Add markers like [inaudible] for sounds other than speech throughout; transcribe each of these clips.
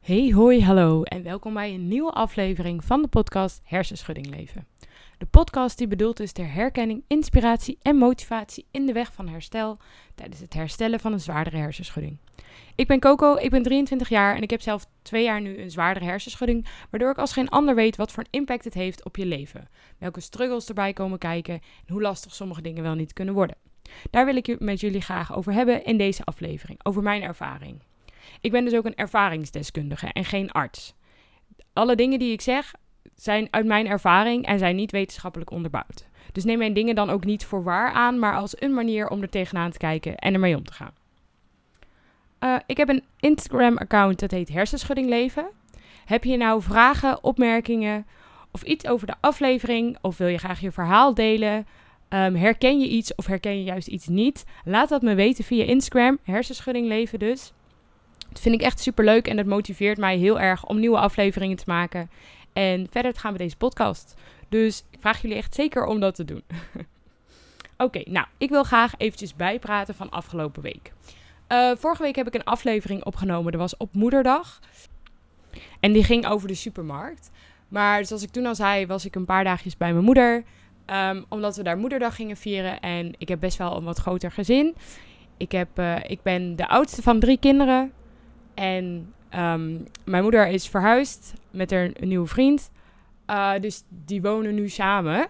Hey, hoi, hallo en welkom bij een nieuwe aflevering van de podcast Hersenschudding Leven. De podcast die bedoeld is ter herkenning, inspiratie en motivatie in de weg van herstel tijdens het herstellen van een zwaardere hersenschudding. Ik ben Coco, ik ben 23 jaar en ik heb zelf twee jaar nu een zwaardere hersenschudding, waardoor ik als geen ander weet wat voor een impact het heeft op je leven. Welke struggles erbij komen kijken en hoe lastig sommige dingen wel niet kunnen worden. Daar wil ik het met jullie graag over hebben in deze aflevering, over mijn ervaring. Ik ben dus ook een ervaringsdeskundige en geen arts. Alle dingen die ik zeg zijn uit mijn ervaring en zijn niet wetenschappelijk onderbouwd. Dus neem mijn dingen dan ook niet voor waar aan, maar als een manier om er tegenaan te kijken en ermee om te gaan. Uh, ik heb een Instagram-account dat heet Hersenschudding Leven. Heb je nou vragen, opmerkingen of iets over de aflevering? Of wil je graag je verhaal delen? Um, herken je iets of herken je juist iets niet? Laat dat me weten via Instagram, Hersenschudding Leven dus. Dat vind ik echt super leuk en dat motiveert mij heel erg om nieuwe afleveringen te maken. En verder gaan we deze podcast. Dus ik vraag jullie echt zeker om dat te doen. [laughs] Oké, nou, ik wil graag eventjes bijpraten van afgelopen week. Uh, vorige week heb ik een aflevering opgenomen. Dat was op Moederdag. En die ging over de supermarkt. Maar zoals ik toen al zei, was ik een paar dagjes bij mijn moeder. Um, omdat we daar Moederdag gingen vieren. En ik heb best wel een wat groter gezin. Ik, heb, uh, ik ben de oudste van drie kinderen. En um, mijn moeder is verhuisd met haar een nieuwe vriend. Uh, dus die wonen nu samen.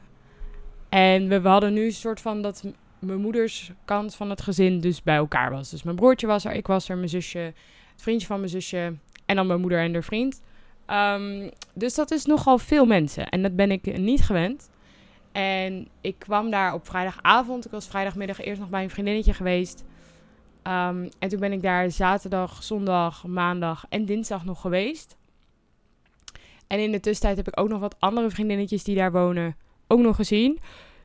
En we, hadden nu een soort van dat mijn moeders kant van het gezin dus bij elkaar was. Dus mijn broertje was er, ik was er, mijn zusje, het vriendje van mijn zusje en dan mijn moeder en haar vriend. Um, dus dat is nogal veel mensen en dat ben ik niet gewend. En ik kwam daar op vrijdagavond. Ik was vrijdagmiddag eerst nog bij een vriendinnetje geweest. Um, en toen ben ik daar zaterdag, zondag, maandag en dinsdag nog geweest. En in de tussentijd heb ik ook nog wat andere vriendinnetjes die daar wonen ook nog gezien.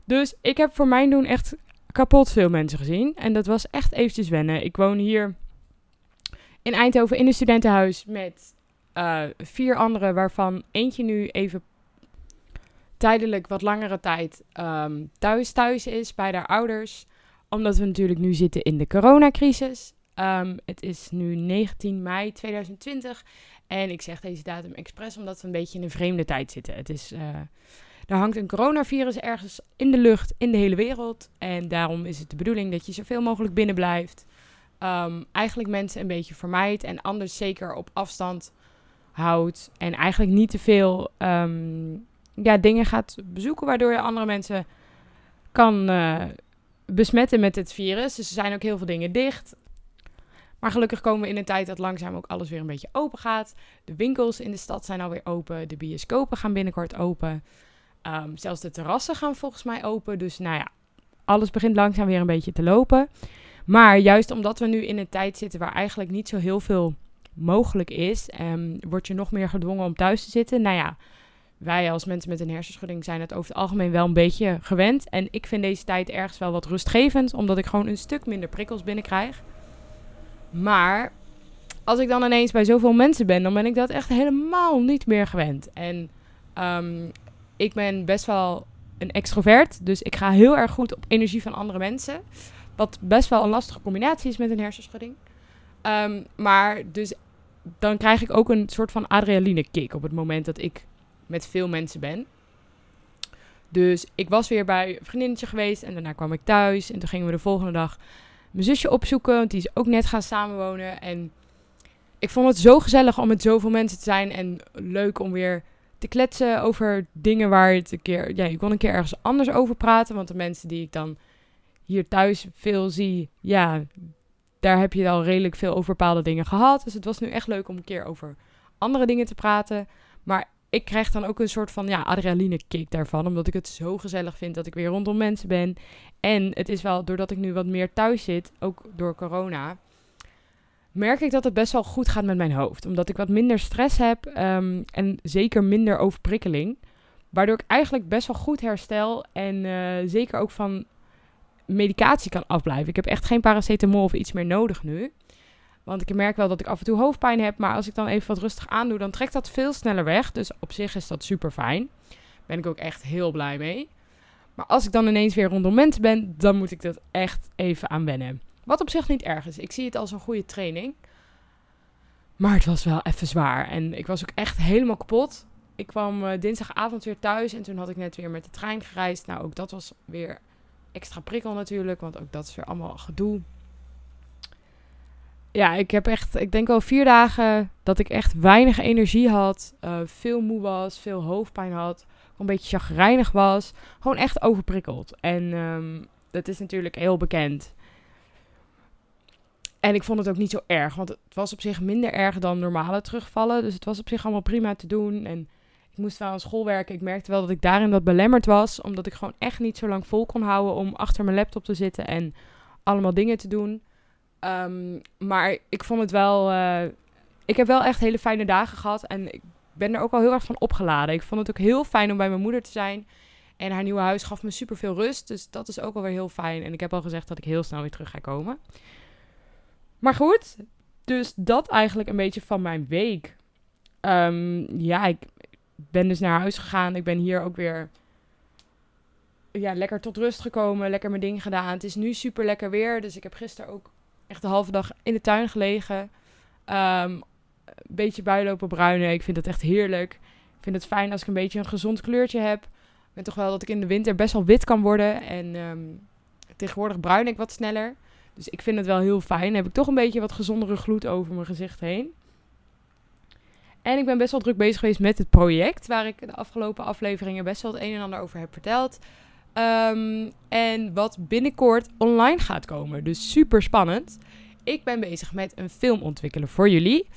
Dus ik heb voor mijn doen echt kapot veel mensen gezien. En dat was echt eventjes wennen. Ik woon hier in Eindhoven in een studentenhuis met uh, vier anderen, waarvan eentje nu even tijdelijk wat langere tijd um, thuis thuis is bij haar ouders omdat we natuurlijk nu zitten in de coronacrisis. Um, het is nu 19 mei 2020. En ik zeg deze datum expres omdat we een beetje in een vreemde tijd zitten. Het is, uh, er hangt een coronavirus ergens in de lucht in de hele wereld. En daarom is het de bedoeling dat je zoveel mogelijk binnen blijft. Um, eigenlijk mensen een beetje vermijdt en anders zeker op afstand houdt. En eigenlijk niet te veel um, ja, dingen gaat bezoeken waardoor je andere mensen kan, uh, besmetten met het virus. Dus er zijn ook heel veel dingen dicht. Maar gelukkig komen we in een tijd dat langzaam ook alles weer een beetje open gaat. De winkels in de stad zijn alweer open. De bioscopen gaan binnenkort open. Um, zelfs de terrassen gaan volgens mij open. Dus nou ja, alles begint langzaam weer een beetje te lopen. Maar juist omdat we nu in een tijd zitten waar eigenlijk niet zo heel veel mogelijk is, um, word je nog meer gedwongen om thuis te zitten. Nou ja, wij als mensen met een hersenschudding zijn het over het algemeen wel een beetje gewend. En ik vind deze tijd ergens wel wat rustgevend, omdat ik gewoon een stuk minder prikkels binnenkrijg. Maar als ik dan ineens bij zoveel mensen ben, dan ben ik dat echt helemaal niet meer gewend. En um, ik ben best wel een extrovert, dus ik ga heel erg goed op energie van andere mensen. Wat best wel een lastige combinatie is met een hersenschudding. Um, maar dus dan krijg ik ook een soort van adrenaline kick op het moment dat ik met veel mensen ben. Dus ik was weer bij een vriendinnetje geweest en daarna kwam ik thuis. En toen gingen we de volgende dag mijn zusje opzoeken, want die is ook net gaan samenwonen. En ik vond het zo gezellig om met zoveel mensen te zijn en leuk om weer te kletsen over dingen waar het een keer... Ja, je kon een keer ergens anders over praten, want de mensen die ik dan hier thuis veel zie, ja, daar heb je al redelijk veel over bepaalde dingen gehad. Dus het was nu echt leuk om een keer over andere dingen te praten. Maar ik krijg dan ook een soort van ja, adrenaline kick daarvan. Omdat ik het zo gezellig vind dat ik weer rondom mensen ben. En het is wel, doordat ik nu wat meer thuis zit, ook door corona, merk ik dat het best wel goed gaat met mijn hoofd. Omdat ik wat minder stress heb um, en zeker minder overprikkeling. Waardoor ik eigenlijk best wel goed herstel en uh, zeker ook van medicatie kan afblijven. Ik heb echt geen paracetamol of iets meer nodig nu. Want ik merk wel dat ik af en toe hoofdpijn heb. Maar als ik dan even wat rustig aandoe, dan trekt dat veel sneller weg. Dus op zich is dat super fijn. Ben ik ook echt heel blij mee. Maar als ik dan ineens weer rondom mensen ben, dan moet ik dat echt even aan wennen. Wat op zich niet erg is. Ik zie het als een goede training. Maar het was wel even zwaar. En ik was ook echt helemaal kapot. Ik kwam eh, dinsdagavond weer thuis en toen had ik net weer met de trein gereisd. Nou, ook dat was weer extra prikkel natuurlijk, want ook dat is weer allemaal gedoe. Ja, ik heb echt, ik denk wel vier dagen dat ik echt weinig energie had. eh, veel moe was, veel hoofdpijn had. Een beetje chagrijnig was. Gewoon echt overprikkeld. En ehm, dat is natuurlijk heel bekend. En ik vond het ook niet zo erg, want het was op zich minder erg dan normale terugvallen. Dus het was op zich allemaal prima te doen. En ik moest wel aan school werken. Ik merkte wel dat ik daarin wat belemmerd was, omdat ik gewoon echt niet zo lang vol kon houden om achter mijn laptop te zitten en allemaal dingen te doen. Ehm, maar ik vond het wel. eh, ik heb wel echt hele fijne dagen gehad. En ik ben er ook wel heel erg van opgeladen. Ik vond het ook heel fijn om bij mijn moeder te zijn. En haar nieuwe huis gaf me super veel rust. Dus dat is ook wel weer heel fijn. En ik heb al gezegd dat ik heel snel weer terug ga komen. Maar goed, dus dat eigenlijk een beetje van mijn week. Ehm, ja, ik ben dus naar huis gegaan. Ik ben hier ook weer ja, lekker tot rust gekomen. Lekker mijn ding gedaan. Het is nu super lekker weer. Dus ik heb gisteren ook echt de halve dag in de tuin gelegen. Ehm, een beetje builopen bruinen. Ik vind dat echt heerlijk. Ik vind het fijn als ik een beetje een gezond kleurtje heb. Ik weet toch wel dat ik in de winter best wel wit kan worden. En ehm, tegenwoordig bruin ik wat sneller. Dus ik vind het wel heel fijn. Dan heb ik toch een beetje wat gezondere gloed over mijn gezicht heen. En ik ben best wel druk bezig geweest met het project. Waar ik de afgelopen afleveringen best wel het een en ander over heb verteld. Ehm, en wat binnenkort online gaat komen. Dus super spannend. Ik ben bezig met een film ontwikkelen voor jullie.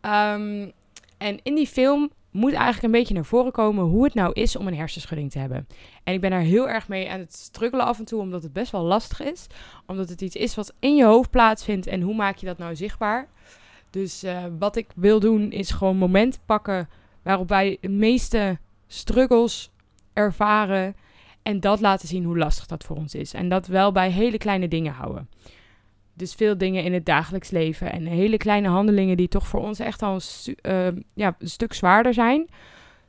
Ehm, en in die film moet eigenlijk een beetje naar voren komen hoe het nou is om een hersenschudding te hebben. En ik ben daar heel erg mee aan het struggelen af en toe, omdat het best wel lastig is. Omdat het iets is wat in je hoofd plaatsvindt en hoe maak je dat nou zichtbaar. Dus eh, wat ik wil doen is gewoon momenten pakken waarop wij de meeste struggles ervaren. En dat laten zien hoe lastig dat voor ons is. En dat wel bij hele kleine dingen houden. Dus veel dingen in het dagelijks leven en hele kleine handelingen die toch voor ons echt al een, stu- eh, ja, een stuk zwaarder zijn.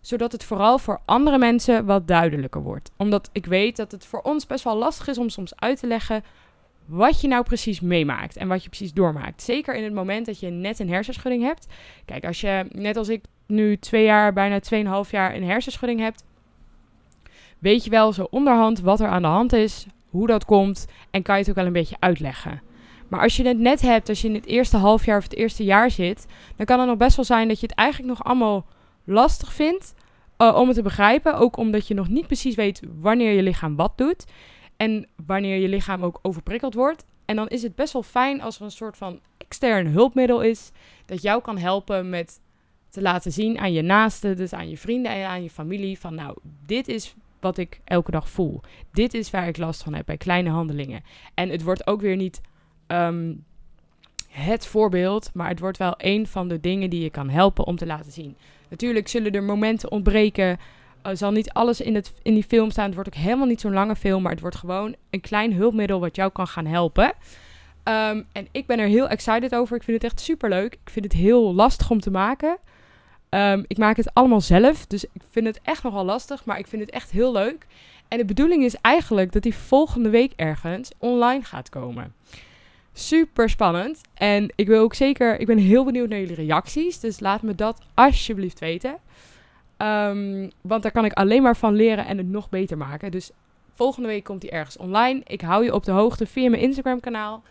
Zodat het vooral voor andere mensen wat duidelijker wordt. Omdat ik weet dat het voor ons best wel lastig is om soms uit te leggen wat je nou precies meemaakt en wat je precies doormaakt. Zeker in het moment dat je net een hersenschudding hebt. Kijk, als je net als ik nu twee jaar, bijna tweeënhalf jaar een hersenschudding hebt, weet je wel zo onderhand wat er aan de hand is, hoe dat komt en kan je het ook wel een beetje uitleggen. Maar als je het net hebt, als je in het eerste half jaar of het eerste jaar zit, dan kan het nog best wel zijn dat je het eigenlijk nog allemaal lastig vindt eh, om het te begrijpen. Ook omdat je nog niet precies weet wanneer je lichaam wat doet. En wanneer je lichaam ook overprikkeld wordt. En dan is het best wel fijn als er een soort van extern hulpmiddel is. Dat jou kan helpen met te laten zien aan je naasten, dus aan je vrienden en aan je familie. Van nou, dit is wat ik elke dag voel. Dit is waar ik last van heb bij kleine handelingen. En het wordt ook weer niet ehm, het voorbeeld, maar het wordt wel een van de dingen die je kan helpen om te laten zien. Natuurlijk zullen er momenten ontbreken. Er zal niet alles in, het, in die film staan. Het wordt ook helemaal niet zo'n lange film, maar het wordt gewoon een klein hulpmiddel wat jou kan gaan helpen. Ehm, en ik ben er heel excited over. Ik vind het echt super leuk. Ik vind het heel lastig om te maken. Ehm, ik maak het allemaal zelf, dus ik vind het echt nogal lastig, maar ik vind het echt heel leuk. En de bedoeling is eigenlijk dat die volgende week ergens online gaat komen. Super spannend. En ik wil ook zeker, ik ben heel benieuwd naar jullie reacties. Dus laat me dat alsjeblieft weten. Ehm, want daar kan ik alleen maar van leren en het nog beter maken. Dus volgende week komt die ergens online. Ik hou je op de hoogte via mijn Instagram kanaal.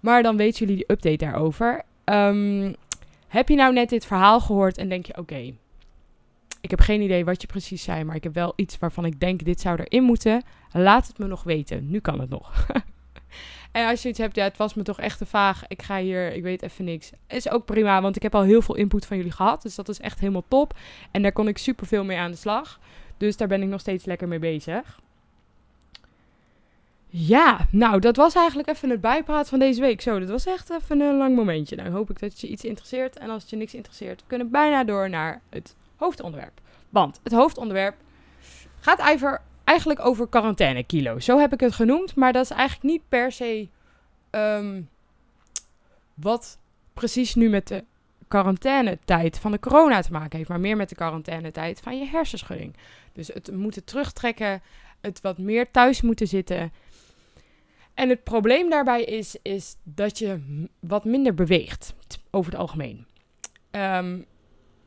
Maar dan weten jullie die update daarover. Ehm, heb je nou net dit verhaal gehoord en denk je, oké, ik heb geen idee wat je precies zei, maar ik heb wel iets waarvan ik denk, dit zou erin moeten. Laat het me nog weten. Nu kan het nog. [laughs] en als je iets hebt, ja, het was me toch echt te vaag. Ik ga hier, ik weet even niks. Is ook prima, want ik heb al heel veel input van jullie gehad. Dus dat is echt helemaal top. En daar kon ik super veel mee aan de slag. Dus daar ben ik nog steeds lekker mee bezig. Ja, nou, dat was eigenlijk even het bijpraat van deze week. Zo, dat was echt even een lang momentje. Nou, hoop ik dat je iets interesseert. En als het je niks interesseert, kunnen we bijna door naar het hoofdonderwerp. Want het hoofdonderwerp gaat eigenlijk over quarantainekilo. Zo heb ik het genoemd, maar dat is eigenlijk niet per se ehm, wat precies nu met de quarantainetijd van de corona te maken heeft, maar meer met de quarantainetijd van je hersenschudding. Dus het moeten terugtrekken, het wat meer thuis moeten zitten. En het probleem daarbij is, is dat je wat minder beweegt, over het algemeen. Ehm,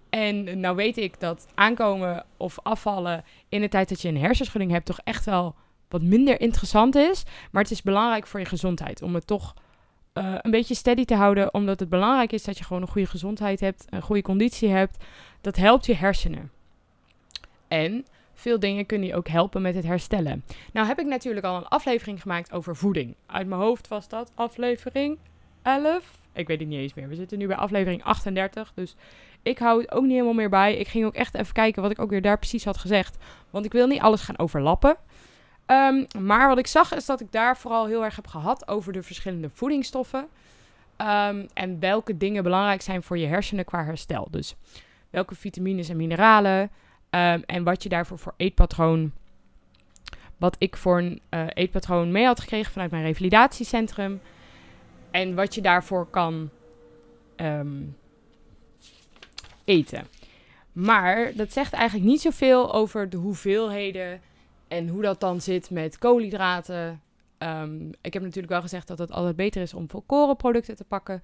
en nou weet ik dat aankomen of afvallen in de tijd dat je een hersenschudding hebt toch echt wel wat minder interessant is. Maar het is belangrijk voor je gezondheid om het toch uh, een beetje steady te houden. Omdat het belangrijk is dat je gewoon een goede gezondheid hebt, een goede conditie hebt. Dat helpt je hersenen. En veel dingen kunnen je ook helpen met het herstellen. Nou heb ik natuurlijk al een aflevering gemaakt over voeding. Uit mijn hoofd was dat aflevering 11. Ik weet het niet eens meer. We zitten nu bij aflevering 38. Dus ik hou het ook niet helemaal meer bij. Ik ging ook echt even kijken wat ik ook weer daar precies had gezegd. Want ik wil niet alles gaan overlappen. Ehm, maar wat ik zag is dat ik daar vooral heel erg heb gehad over de verschillende voedingsstoffen. Ehm, en welke dingen belangrijk zijn voor je hersenen qua herstel. Dus welke vitamines en mineralen. Ehm, en wat je daarvoor voor eetpatroon. Wat ik voor een uh, eetpatroon mee had gekregen vanuit mijn revalidatiecentrum. En wat je daarvoor kan eten. Maar dat zegt eigenlijk niet zoveel over de hoeveelheden en hoe dat dan zit met koolhydraten. Um, ik heb natuurlijk wel gezegd dat het altijd beter is om volkorenproducten te pakken.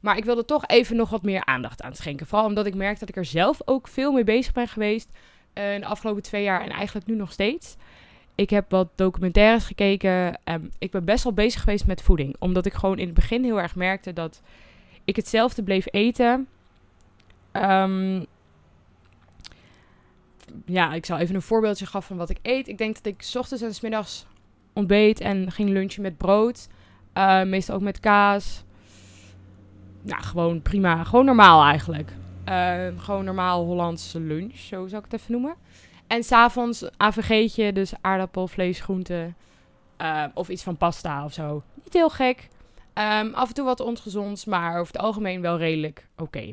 Maar ik wilde toch even nog wat meer aandacht aan schenken. Vooral omdat ik merk dat ik er zelf ook veel mee bezig ben geweest. Uh, de afgelopen twee jaar en eigenlijk nu nog steeds. Ik heb wat documentaires gekeken. Um, ik ben best wel bezig geweest met voeding. Omdat ik gewoon in het begin heel erg merkte dat ik hetzelfde bleef eten. Um, ja, ik zal even een voorbeeldje geven van wat ik eet. Ik denk dat ik s ochtends en s middags ontbeet en ging lunchen met brood. Uh, meestal ook met kaas. Ja, gewoon prima. Gewoon normaal eigenlijk. Uh, gewoon normaal Hollandse lunch, zo zou ik het even noemen. En s'avonds AVG'tje, dus aardappel, vlees, groente. Uh, of iets van pasta of zo. Niet heel gek. Um, af en toe wat ongezonds, maar over het algemeen wel redelijk oké.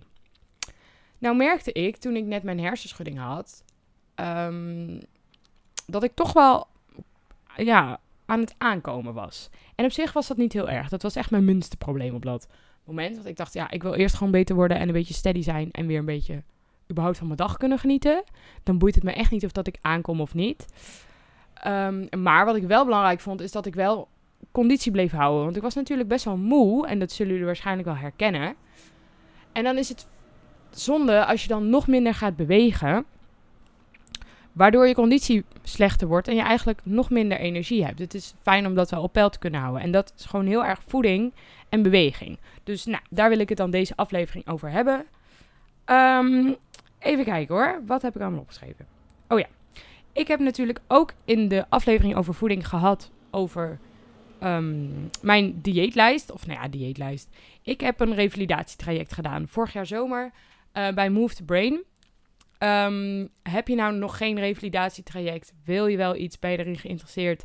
Nou merkte ik, toen ik net mijn hersenschudding had, um, dat ik toch wel ja, aan het aankomen was. En op zich was dat niet heel erg. Dat was echt mijn minste probleem op dat moment. Want ik dacht, ja, ik wil eerst gewoon beter worden en een beetje steady zijn en weer een beetje überhaupt van mijn dag kunnen genieten. Dan boeit het me echt niet of dat ik aankom of niet. Um, maar wat ik wel belangrijk vond, is dat ik wel conditie bleef houden. Want ik was natuurlijk best wel moe. En dat zullen jullie waarschijnlijk wel herkennen. En dan is het zonde als je dan nog minder gaat bewegen. Waardoor je conditie slechter wordt en je eigenlijk nog minder energie hebt. Het is fijn om dat wel op peil te kunnen houden. En dat is gewoon heel erg voeding en beweging. Dus nou, daar wil ik het dan deze aflevering over hebben. Um, even kijken hoor. Wat heb ik allemaal opgeschreven? Oh ja. Ik heb natuurlijk ook in de aflevering over voeding gehad over um, mijn dieetlijst. Of nou ja, dieetlijst. Ik heb een revalidatietraject gedaan vorig jaar zomer uh, bij Move the Brain. Um, heb je nou nog geen revalidatietraject? Wil je wel iets? Je erin geïnteresseerd?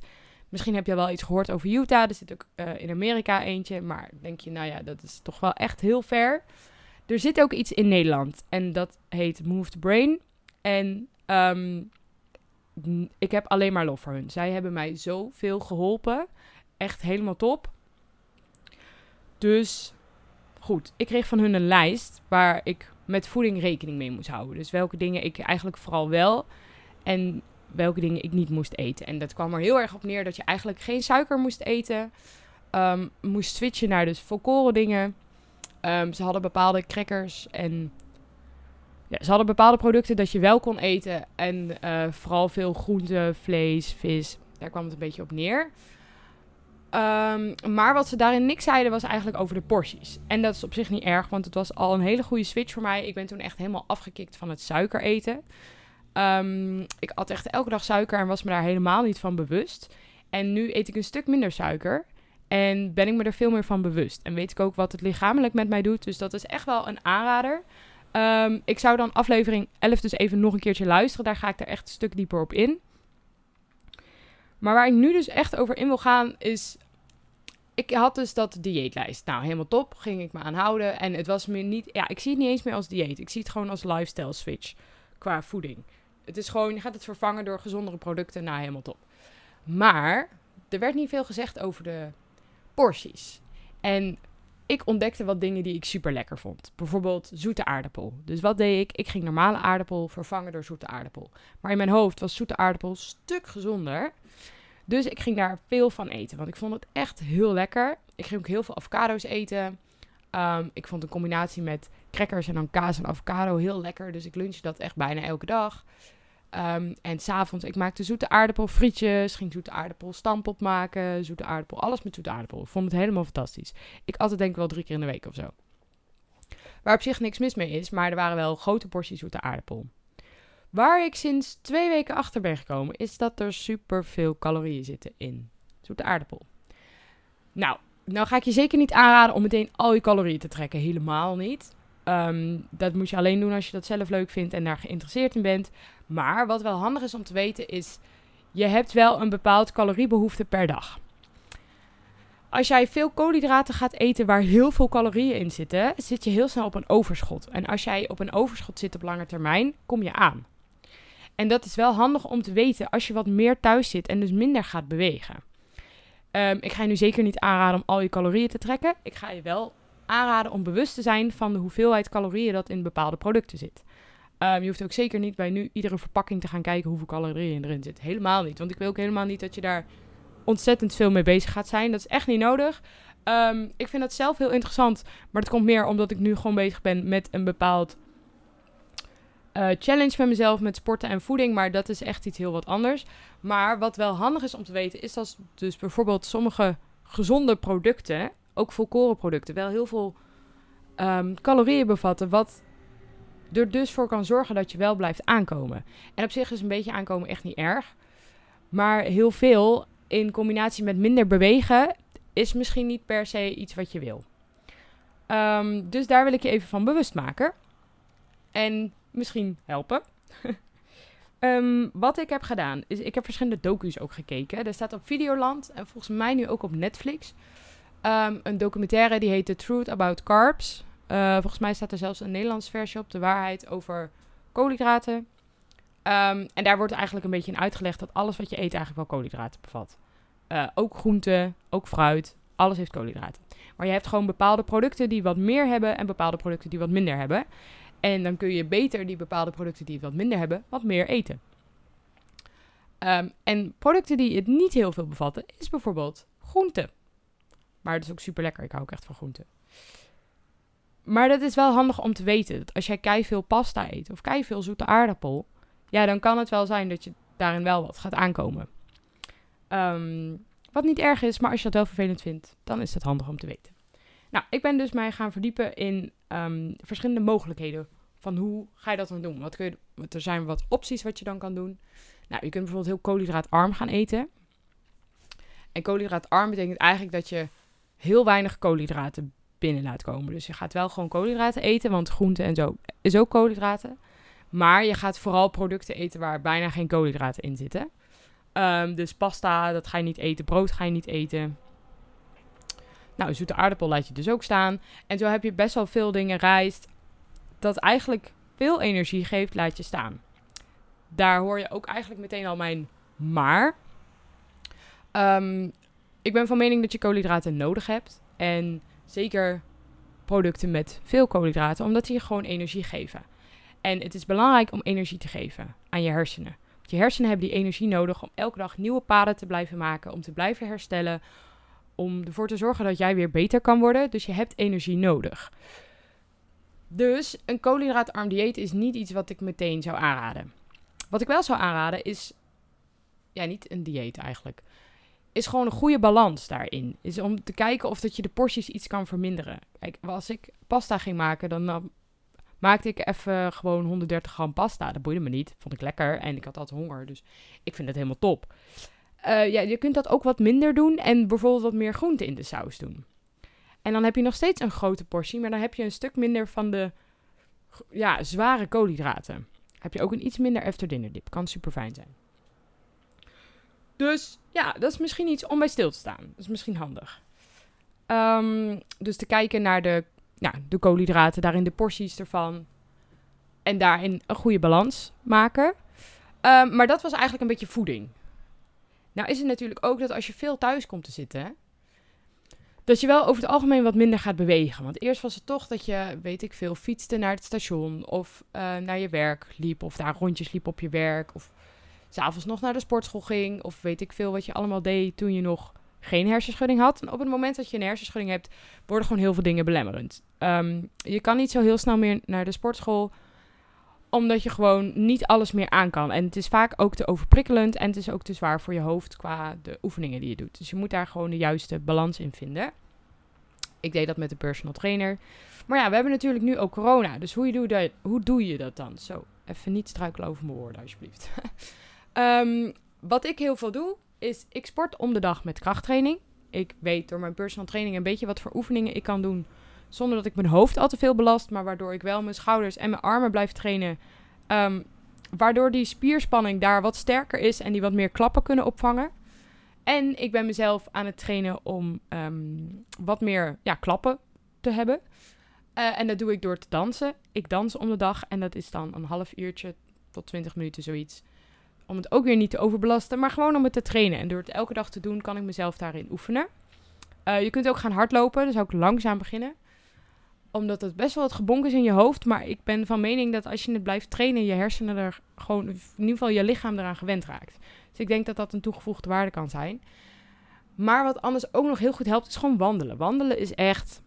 Misschien heb je wel iets gehoord over Utah. Er zit ook uh, in Amerika eentje. Maar denk je, nou ja, dat is toch wel echt heel ver. Er zit ook iets in Nederland. En dat heet Move the Brain. En um, ik heb alleen maar lof voor hun. Zij hebben mij zoveel geholpen. Echt helemaal top. Dus goed, ik kreeg van hun een lijst waar ik met voeding rekening mee moest houden. Dus welke dingen ik eigenlijk vooral wel en welke dingen ik niet moest eten. En dat kwam er heel erg op neer dat je eigenlijk geen suiker moest eten. Um, moest switchen naar dus volkoren dingen. Um, ze hadden bepaalde crackers en ja, ze hadden bepaalde producten dat je wel kon eten. En uh, vooral veel groente, vlees, vis. Daar kwam het een beetje op neer. Um, maar wat ze daarin niks zeiden was eigenlijk over de porties. En dat is op zich niet erg, want het was al een hele goede switch voor mij. Ik ben toen echt helemaal afgekikt van het suiker eten. Um, ik at echt elke dag suiker en was me daar helemaal niet van bewust. En nu eet ik een stuk minder suiker. En ben ik me er veel meer van bewust. En weet ik ook wat het lichamelijk met mij doet. Dus dat is echt wel een aanrader. Um, ik zou dan aflevering 11 dus even nog een keertje luisteren. Daar ga ik er echt een stuk dieper op in. Maar waar ik nu dus echt over in wil gaan is ik had dus dat dieetlijst. Nou, helemaal top. Ging ik me aan houden. En het was me niet. Ja, ik zie het niet eens meer als dieet. Ik zie het gewoon als lifestyle switch qua voeding. Het is gewoon, je gaat het vervangen door gezondere producten. Nou, helemaal top. Maar er werd niet veel gezegd over de porties. En ik ontdekte wat dingen die ik super lekker vond. Bijvoorbeeld zoete aardappel. Dus wat deed ik? Ik ging normale aardappel vervangen door zoete aardappel. Maar in mijn hoofd was zoete aardappel stuk gezonder. Dus ik ging daar veel van eten, want ik vond het echt heel lekker. Ik ging ook heel veel avocado's eten. Um, ik vond een combinatie met crackers en dan kaas en avocado. Heel lekker. Dus ik lunch dat echt bijna elke dag. Um, en s'avonds, ik maakte zoete aardappel frietjes. Ging zoete aardappel stampot maken. Zoete aardappel, alles met zoete aardappel. Ik vond het helemaal fantastisch. Ik altijd denk ik wel drie keer in de week of zo. Waar op zich niks mis mee is, maar er waren wel grote porties zoete aardappel. Waar ik sinds twee weken achter ben gekomen, is dat er super veel calorieën zitten in zoete aardappel. Nou, nou ga ik je zeker niet aanraden om meteen al je calorieën te trekken. Helemaal niet. Ehm, dat moet je alleen doen als je dat zelf leuk vindt en daar geïnteresseerd in bent. Maar wat wel handig is om te weten is, je hebt wel een bepaald caloriebehoefte per dag. Als jij veel koolhydraten gaat eten waar heel veel calorieën in zitten, zit je heel snel op een overschot. En als jij op een overschot zit op lange termijn, kom je aan. En dat is wel handig om te weten als je wat meer thuis zit en dus minder gaat bewegen. Ehm, ik ga je nu zeker niet aanraden om al je calorieën te trekken. Ik ga je wel aanraden om bewust te zijn van de hoeveelheid calorieën dat in bepaalde producten zit. Ehm, je hoeft ook zeker niet bij nu iedere verpakking te gaan kijken hoeveel calorieën erin zit. Helemaal niet. Want ik wil ook helemaal niet dat je daar ontzettend veel mee bezig gaat zijn. Dat is echt niet nodig. Ehm, ik vind dat zelf heel interessant. Maar dat komt meer omdat ik nu gewoon bezig ben met een bepaald uh, challenge met mezelf met sporten en voeding. Maar dat is echt iets heel wat anders. Maar wat wel handig is om te weten, is dat dus bijvoorbeeld sommige gezonde producten, ook volkorenproducten, wel heel veel um, calorieën bevatten. Wat er dus voor kan zorgen dat je wel blijft aankomen. En op zich is een beetje aankomen echt niet erg. Maar heel veel in combinatie met minder bewegen is misschien niet per se iets wat je wil. Um, dus daar wil ik je even van bewust maken. En misschien helpen. um, [laughs] wat ik heb gedaan, is ik heb verschillende docu's ook gekeken. Er staat op Videoland en volgens mij nu ook op Netflix. Um, een documentaire die heet The Truth About Carbs. Uh, volgens mij staat er zelfs een Nederlands versie op, de waarheid over koolhydraten. Um, en daar wordt eigenlijk een beetje in uitgelegd dat alles wat je eet eigenlijk wel koolhydraten bevat. Uh, ook groenten, ook fruit, alles heeft koolhydraten. Maar je hebt gewoon bepaalde producten die wat meer hebben en bepaalde producten die wat minder hebben. En dan kun je beter die bepaalde producten die het wat minder hebben, wat meer eten. Um, en producten die het niet heel veel bevatten, is bijvoorbeeld groente. Maar het is ook super lekker. Ik hou ook echt van groente. Maar dat is wel handig om te weten. Dat als jij kei veel pasta eet of kei veel zoete aardappel, ja, dan kan het wel zijn dat je daarin wel wat gaat aankomen. Um, wat niet erg is, maar als je dat wel vervelend vindt, dan is het handig om te weten. Nou, ik ben dus mij gaan verdiepen in um, verschillende mogelijkheden van hoe ga je dat dan doen. Wat kun je, er zijn wat opties wat je dan kan doen. Nou, je kunt bijvoorbeeld heel koolhydraatarm gaan eten. En koolhydraatarm betekent eigenlijk dat je heel weinig koolhydraten binnen laat komen. Dus je gaat wel gewoon koolhydraten eten, want groente en zo is ook koolhydraten. Maar je gaat vooral producten eten waar bijna geen koolhydraten in zitten. Um, dus pasta, dat ga je niet eten. Brood ga je niet eten. Nou, zoete aardappel laat je dus ook staan. En zo heb je best wel veel dingen, rijst, dat eigenlijk veel energie geeft, laat je staan. Daar hoor je ook eigenlijk meteen al mijn maar. Um, ik ben van mening dat je koolhydraten nodig hebt. En zeker producten met veel koolhydraten, omdat die je gewoon energie geven. En het is belangrijk om energie te geven aan je hersenen. Je hersenen hebben die energie nodig om elke dag nieuwe paden te blijven maken, om te blijven herstellen, om ervoor te zorgen dat jij weer beter kan worden. Dus je hebt energie nodig. Dus een koolhydraatarm dieet is niet iets wat ik meteen zou aanraden. Wat ik wel zou aanraden is, ja, niet een dieet eigenlijk, is gewoon een goede balans daarin. Is om te kijken of dat je de porties iets kan verminderen. Kijk, als ik pasta ging maken, dan maakte ik even gewoon 130 gram pasta. Dat boeide me niet. Vond ik lekker en ik had altijd honger. Dus ik vind het helemaal top. Uh, ja, je kunt dat ook wat minder doen en bijvoorbeeld wat meer groente in de saus doen. En dan heb je nog steeds een grote portie, maar dan heb je een stuk minder van de ja, zware koolhydraten. Heb je ook een iets minder after dip. Kan super fijn zijn. Dus ja, dat is misschien iets om bij stil te staan. Dat is misschien handig. Um, dus te kijken naar de, ja, de koolhydraten, daarin de porties ervan. En daarin een goede balans maken. Um, maar dat was eigenlijk een beetje voeding. Nou is het natuurlijk ook dat als je veel thuis komt te zitten, dat je wel over het algemeen wat minder gaat bewegen. Want eerst was het toch dat je, weet ik veel, fietste naar het station of uh, naar je werk liep of daar rondjes liep op je werk of s'avonds nog naar de sportschool ging of weet ik veel wat je allemaal deed toen je nog geen hersenschudding had. En op het moment dat je een hersenschudding hebt, worden gewoon heel veel dingen belemmerend. Ehm, je kan niet zo heel snel meer naar de sportschool, omdat je gewoon niet alles meer aan kan. En het is vaak ook te overprikkelend en het is ook te zwaar voor je hoofd qua de oefeningen die je doet. Dus je moet daar gewoon de juiste balans in vinden. Ik deed dat met de personal trainer. Maar ja, we hebben natuurlijk nu ook corona. Dus hoe, doe, dat, hoe doe je dat dan? Zo, even niet struikelen over mijn woorden, alsjeblieft. [laughs] Ehm, wat ik heel veel doe, is ik sport om de dag met krachttraining. Ik weet door mijn personal training een beetje wat voor oefeningen ik kan doen. Zonder dat ik mijn hoofd al te veel belast. Maar waardoor ik wel mijn schouders en mijn armen blijf trainen. Ehm, waardoor die spierspanning daar wat sterker is en die wat meer klappen kunnen opvangen. En ik ben mezelf aan het trainen om ehm, wat meer ja, klappen te hebben. Uh, en dat doe ik door te dansen. Ik dans om de dag en dat is dan een half uurtje tot 20 minuten zoiets. Om het ook weer niet te overbelasten, maar gewoon om het te trainen. En door het elke dag te doen, kan ik mezelf daarin oefenen. Uh, je kunt ook gaan hardlopen, dus ook langzaam beginnen. Omdat het best wel het gebonk is in je hoofd. Maar ik ben van mening dat als je het blijft trainen, je hersenen er gewoon, in ieder geval je lichaam eraan gewend raakt. Dus ik denk dat dat een toegevoegde waarde kan zijn. Maar wat anders ook nog heel goed helpt, is gewoon wandelen. Wandelen is echt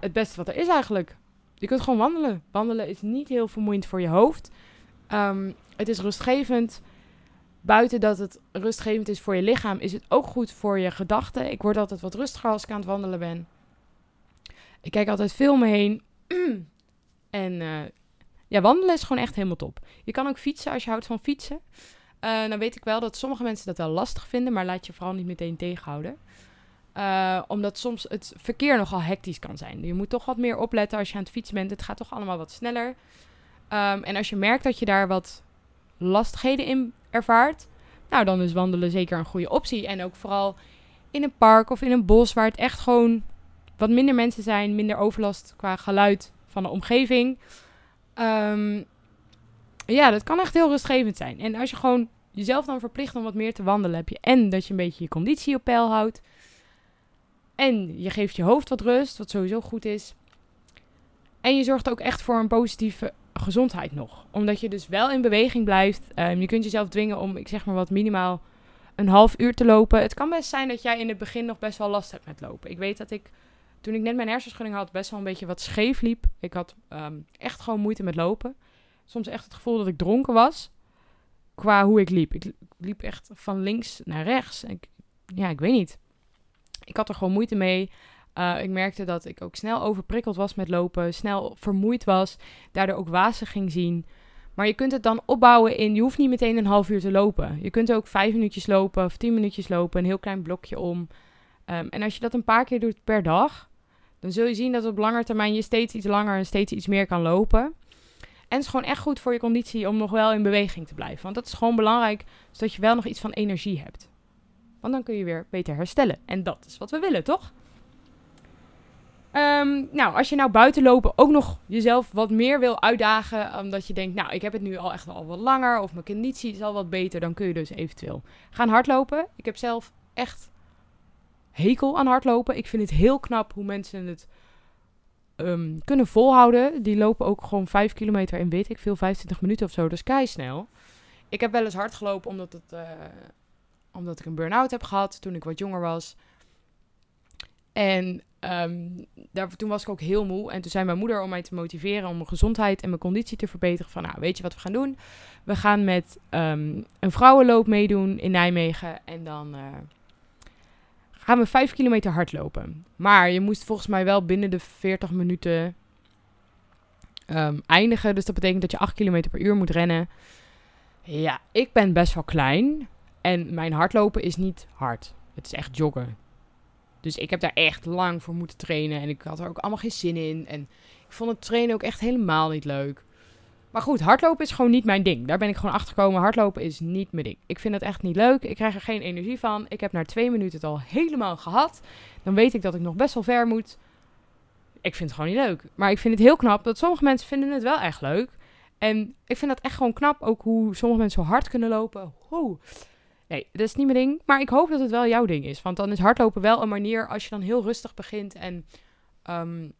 het beste wat er is eigenlijk. Je kunt gewoon wandelen. Wandelen is niet heel vermoeiend voor je hoofd. Um, het is rustgevend. Buiten dat het rustgevend is voor je lichaam, is het ook goed voor je gedachten. Ik word altijd wat rustiger als ik aan het wandelen ben. Ik kijk altijd veel heen. [clears throat] en uh, ja, wandelen is gewoon echt helemaal top. Je kan ook fietsen als je houdt van fietsen. Uh, dan weet ik wel dat sommige mensen dat wel lastig vinden, maar laat je vooral niet meteen tegenhouden. Uh, omdat soms het verkeer nogal hectisch kan zijn. Je moet toch wat meer opletten als je aan het fietsen bent. Het gaat toch allemaal wat sneller. Um, en als je merkt dat je daar wat lastigheden in ervaart, nou dan is wandelen zeker een goede optie. En ook vooral in een park of in een bos waar het echt gewoon wat minder mensen zijn, minder overlast qua geluid van de omgeving. Um, ja, dat kan echt heel rustgevend zijn. En als je gewoon jezelf dan verplicht om wat meer te wandelen, heb je en dat je een beetje je conditie op peil houdt. En je geeft je hoofd wat rust, wat sowieso goed is. En je zorgt ook echt voor een positieve gezondheid nog. Omdat je dus wel in beweging blijft. Um, je kunt jezelf dwingen om, ik zeg maar wat, minimaal een half uur te lopen. Het kan best zijn dat jij in het begin nog best wel last hebt met lopen. Ik weet dat ik, toen ik net mijn hersenschudding had, best wel een beetje wat scheef liep. Ik had um, echt gewoon moeite met lopen. Soms echt het gevoel dat ik dronken was. Qua hoe ik liep. Ik liep echt van links naar rechts. Ik, ja, ik weet niet. Ik had er gewoon moeite mee. Uh, ik merkte dat ik ook snel overprikkeld was met lopen, snel vermoeid was, daardoor ook wazig ging zien. Maar je kunt het dan opbouwen in, je hoeft niet meteen een half uur te lopen. Je kunt ook vijf minuutjes lopen of tien minuutjes lopen, een heel klein blokje om. Um, en als je dat een paar keer doet per dag, dan zul je zien dat op lange termijn je steeds iets langer en steeds iets meer kan lopen. En het is gewoon echt goed voor je conditie om nog wel in beweging te blijven. Want dat is gewoon belangrijk, zodat je wel nog iets van energie hebt. Want dan kun je weer beter herstellen. En dat is wat we willen, toch? Um, nou, als je nou buiten lopen ook nog jezelf wat meer wil uitdagen, omdat je denkt, nou, ik heb het nu al echt al wat langer, of mijn conditie is al wat beter, dan kun je dus eventueel gaan hardlopen. Ik heb zelf echt hekel aan hardlopen. Ik vind het heel knap hoe mensen het um, kunnen volhouden. Die lopen ook gewoon 5 kilometer in, weet ik veel, 25 minuten of zo. Is kei snel. Ik heb wel eens hard gelopen omdat, het, uh, omdat ik een burn-out heb gehad toen ik wat jonger was. En um, daar, toen was ik ook heel moe. En toen zei mijn moeder om mij te motiveren om mijn gezondheid en mijn conditie te verbeteren. Van nou, weet je wat we gaan doen? We gaan met um, een vrouwenloop meedoen in Nijmegen. En dan uh, gaan we vijf kilometer hardlopen. Maar je moest volgens mij wel binnen de 40 minuten um, eindigen. Dus dat betekent dat je 8 kilometer per uur moet rennen. Ja, ik ben best wel klein. En mijn hardlopen is niet hard. Het is echt joggen. Dus ik heb daar echt lang voor moeten trainen. En ik had er ook allemaal geen zin in. En ik vond het trainen ook echt helemaal niet leuk. Maar goed, hardlopen is gewoon niet mijn ding. Daar ben ik gewoon achter gekomen. Hardlopen is niet mijn ding. Ik vind het echt niet leuk. Ik krijg er geen energie van. Ik heb na twee minuten het al helemaal gehad. Dan weet ik dat ik nog best wel ver moet. Ik vind het gewoon niet leuk. Maar ik vind het heel knap dat sommige mensen vinden het wel echt leuk. En ik vind dat echt gewoon knap. Ook hoe sommige mensen zo hard kunnen lopen. Nee, dat is niet mijn ding. Maar ik hoop dat het wel jouw ding is. Want dan is hardlopen wel een manier als je dan heel rustig begint en um,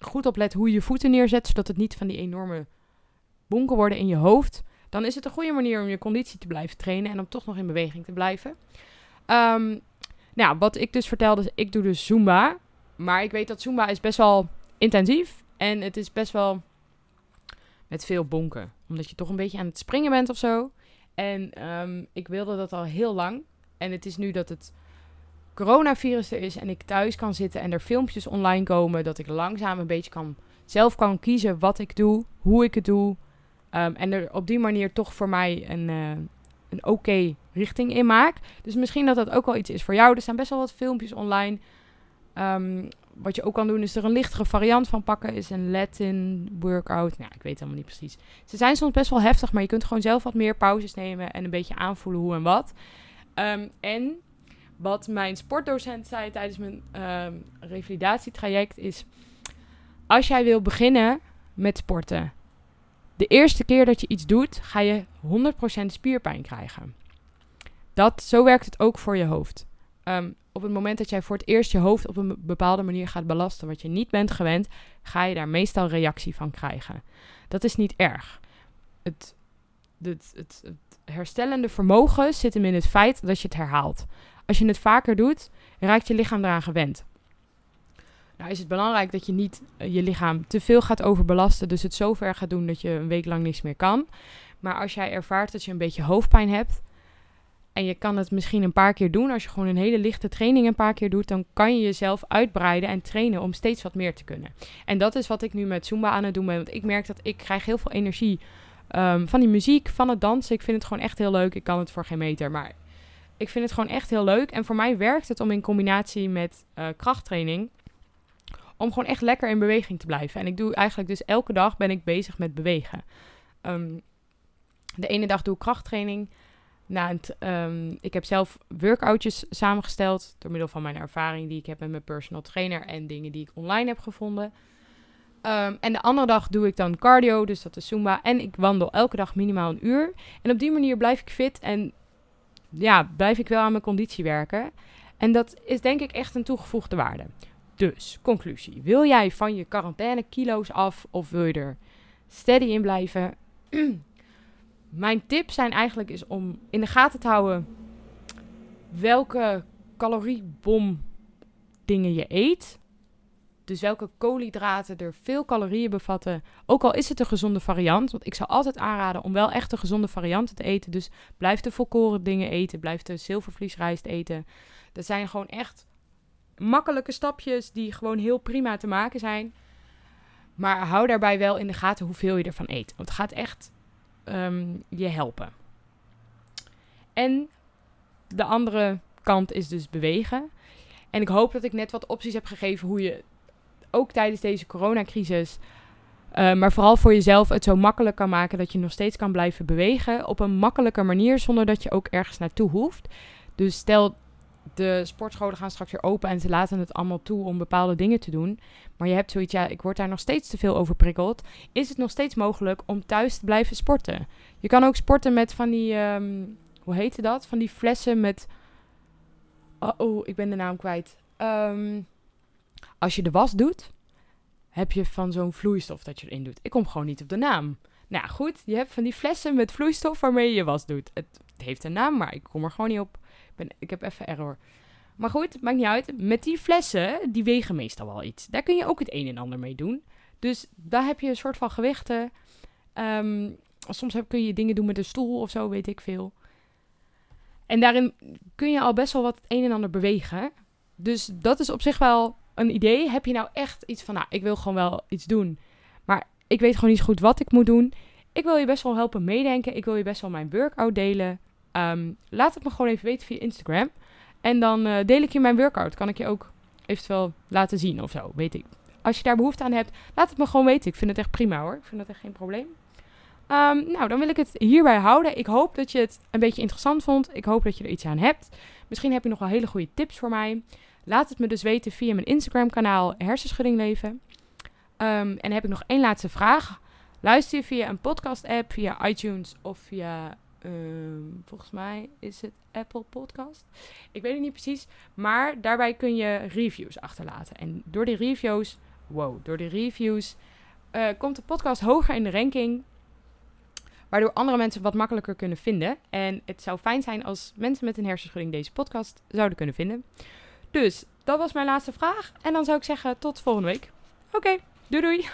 goed oplet hoe je je voeten neerzet, zodat het niet van die enorme bonken worden in je hoofd. Dan is het een goede manier om je conditie te blijven trainen en om toch nog in beweging te blijven. Um, Nou, wat ik dus vertelde, ik doe dus Zumba. Maar ik weet dat Zumba is best wel intensief. En het is best wel met veel bonken. Omdat je toch een beetje aan het springen bent of zo. En ehm, ik wilde dat al heel lang. En het is nu dat het coronavirus er is en ik thuis kan zitten en er filmpjes online komen. Dat ik langzaam een beetje kan, zelf kan kiezen wat ik doe, hoe ik het doe. Ehm, en er op die manier toch voor mij een, uh, een oké richting in maak. Dus misschien dat dat ook wel iets is voor jou. Er staan best wel wat filmpjes online. Um, wat je ook kan doen is er een lichtere variant van pakken. Is een Latin workout. Nou, ik weet helemaal niet precies. Ze zijn soms best wel heftig, maar je kunt gewoon zelf wat meer pauzes nemen. En een beetje aanvoelen hoe en wat. Um, en wat mijn sportdocent zei tijdens mijn revalidatietraject is... Als jij wil beginnen met sporten... De eerste keer dat je iets doet, ga je 100% spierpijn krijgen. Dat, zo werkt het ook voor je hoofd. Um, op het moment dat jij voor het eerst je hoofd op een bepaalde manier gaat belasten, wat je niet bent gewend, ga je daar meestal reactie van krijgen. Dat is niet erg. Het, het, het, het herstellende vermogen zit hem in het feit dat je het herhaalt. Als je het vaker doet, raakt je lichaam eraan gewend. Nou is het belangrijk dat je niet eh, je lichaam te veel gaat overbelasten, dus het zo ver gaat doen dat je een week lang niks meer kan. Maar als jij ervaart dat je een beetje hoofdpijn hebt, en je kan het misschien een paar keer doen. Als je gewoon een hele lichte training een paar keer doet, dan kan je jezelf uitbreiden en trainen om steeds wat meer te kunnen. En dat is wat ik nu met Zumba aan het doen ben. Want ik merk dat ik krijg heel veel energie um, van die muziek, van het dansen. Ik vind het gewoon echt heel leuk. Ik kan het voor geen meter, maar ik vind het gewoon echt heel leuk. En voor mij werkt het om in combinatie met uh, krachttraining om gewoon echt lekker in beweging te blijven. En ik doe eigenlijk dus elke dag ben ik bezig met bewegen. Um, de ene dag doe ik krachttraining. Nou, um, ik heb zelf workoutjes samengesteld door middel van mijn ervaring die ik heb met mijn personal trainer en dingen die ik online heb gevonden. Um, en de andere dag doe ik dan cardio, dus dat is Zumba. En ik wandel elke dag minimaal een uur. En op die manier blijf ik fit en ja, blijf ik wel aan mijn conditie werken. En dat is denk ik echt een toegevoegde waarde. Dus, conclusie. Wil jij van je quarantaine kilo's af of wil je er steady in blijven? [clears throat] mijn tip zijn eigenlijk is om in de gaten te houden welke caloriebom dingen je eet. Dus welke koolhydraten er veel calorieën bevatten. Ook al is het een gezonde variant. Want ik zou altijd aanraden om wel echt een gezonde varianten te eten. Dus blijf de volkoren dingen eten. Blijf de zilvervliesrijst eten. Dat zijn gewoon echt makkelijke stapjes die gewoon heel prima te maken zijn. Maar hou daarbij wel in de gaten hoeveel je ervan eet. Want het gaat echt um, je helpen. En de andere kant is dus bewegen. En ik hoop dat ik net wat opties heb gegeven hoe je ook tijdens deze coronacrisis, uh, maar vooral voor jezelf het zo makkelijk kan maken dat je nog steeds kan blijven bewegen op een makkelijke manier zonder dat je ook ergens naartoe hoeft. Dus stel de sportscholen gaan straks weer open en ze laten het allemaal toe om bepaalde dingen te doen. Maar je hebt zoiets, ja, ik word daar nog steeds te veel over prikkeld. Is het nog steeds mogelijk om thuis te blijven sporten? Je kan ook sporten met van die, um, hoe heette dat? Van die flessen met, oh, oh ik ben de naam kwijt. Um, als je de was doet, heb je van zo'n vloeistof dat je erin doet. Ik kom gewoon niet op de naam. Nou goed, je hebt van die flessen met vloeistof waarmee je je was doet. Het heeft een naam, maar ik kom er gewoon niet op ben, ik heb even error. Maar goed, maakt niet uit. Met die flessen, die wegen meestal wel iets. Daar kun je ook het een en ander mee doen. Dus daar heb je een soort van gewichten. Um, soms heb, kun je dingen doen met een stoel of zo, weet ik veel. En daarin kun je al best wel wat het een en ander bewegen. Dus dat is op zich wel een idee. Heb je nou echt iets van, nou, ik wil gewoon wel iets doen. Maar ik weet gewoon niet goed wat ik moet doen. Ik wil je best wel helpen meedenken. Ik wil je best wel mijn workout delen. Um, laat het me gewoon even weten via Instagram. En dan uh, deel ik je mijn workout. Kan ik je ook eventueel laten zien of zo, weet ik. Als je daar behoefte aan hebt, laat het me gewoon weten. Ik vind het echt prima hoor. Ik vind dat echt geen probleem. Um, nou, dan wil ik het hierbij houden. Ik hoop dat je het een beetje interessant vond. Ik hoop dat je er iets aan hebt. Misschien heb je nog wel hele goede tips voor mij. Laat het me dus weten via mijn Instagram kanaal Hersenschudding Leven. Um, en dan heb ik nog één laatste vraag. Luister je via een podcast app, via iTunes of via Um, volgens mij is het Apple Podcast. Ik weet het niet precies. Maar daarbij kun je reviews achterlaten. En door die reviews, wow, door die reviews uh, komt de podcast hoger in de ranking. waardoor andere mensen wat makkelijker kunnen vinden. En het zou fijn zijn als mensen met een hersenschudding deze podcast zouden kunnen vinden. Dus dat was mijn laatste vraag. En dan zou ik zeggen tot volgende week. Oké, doei doei.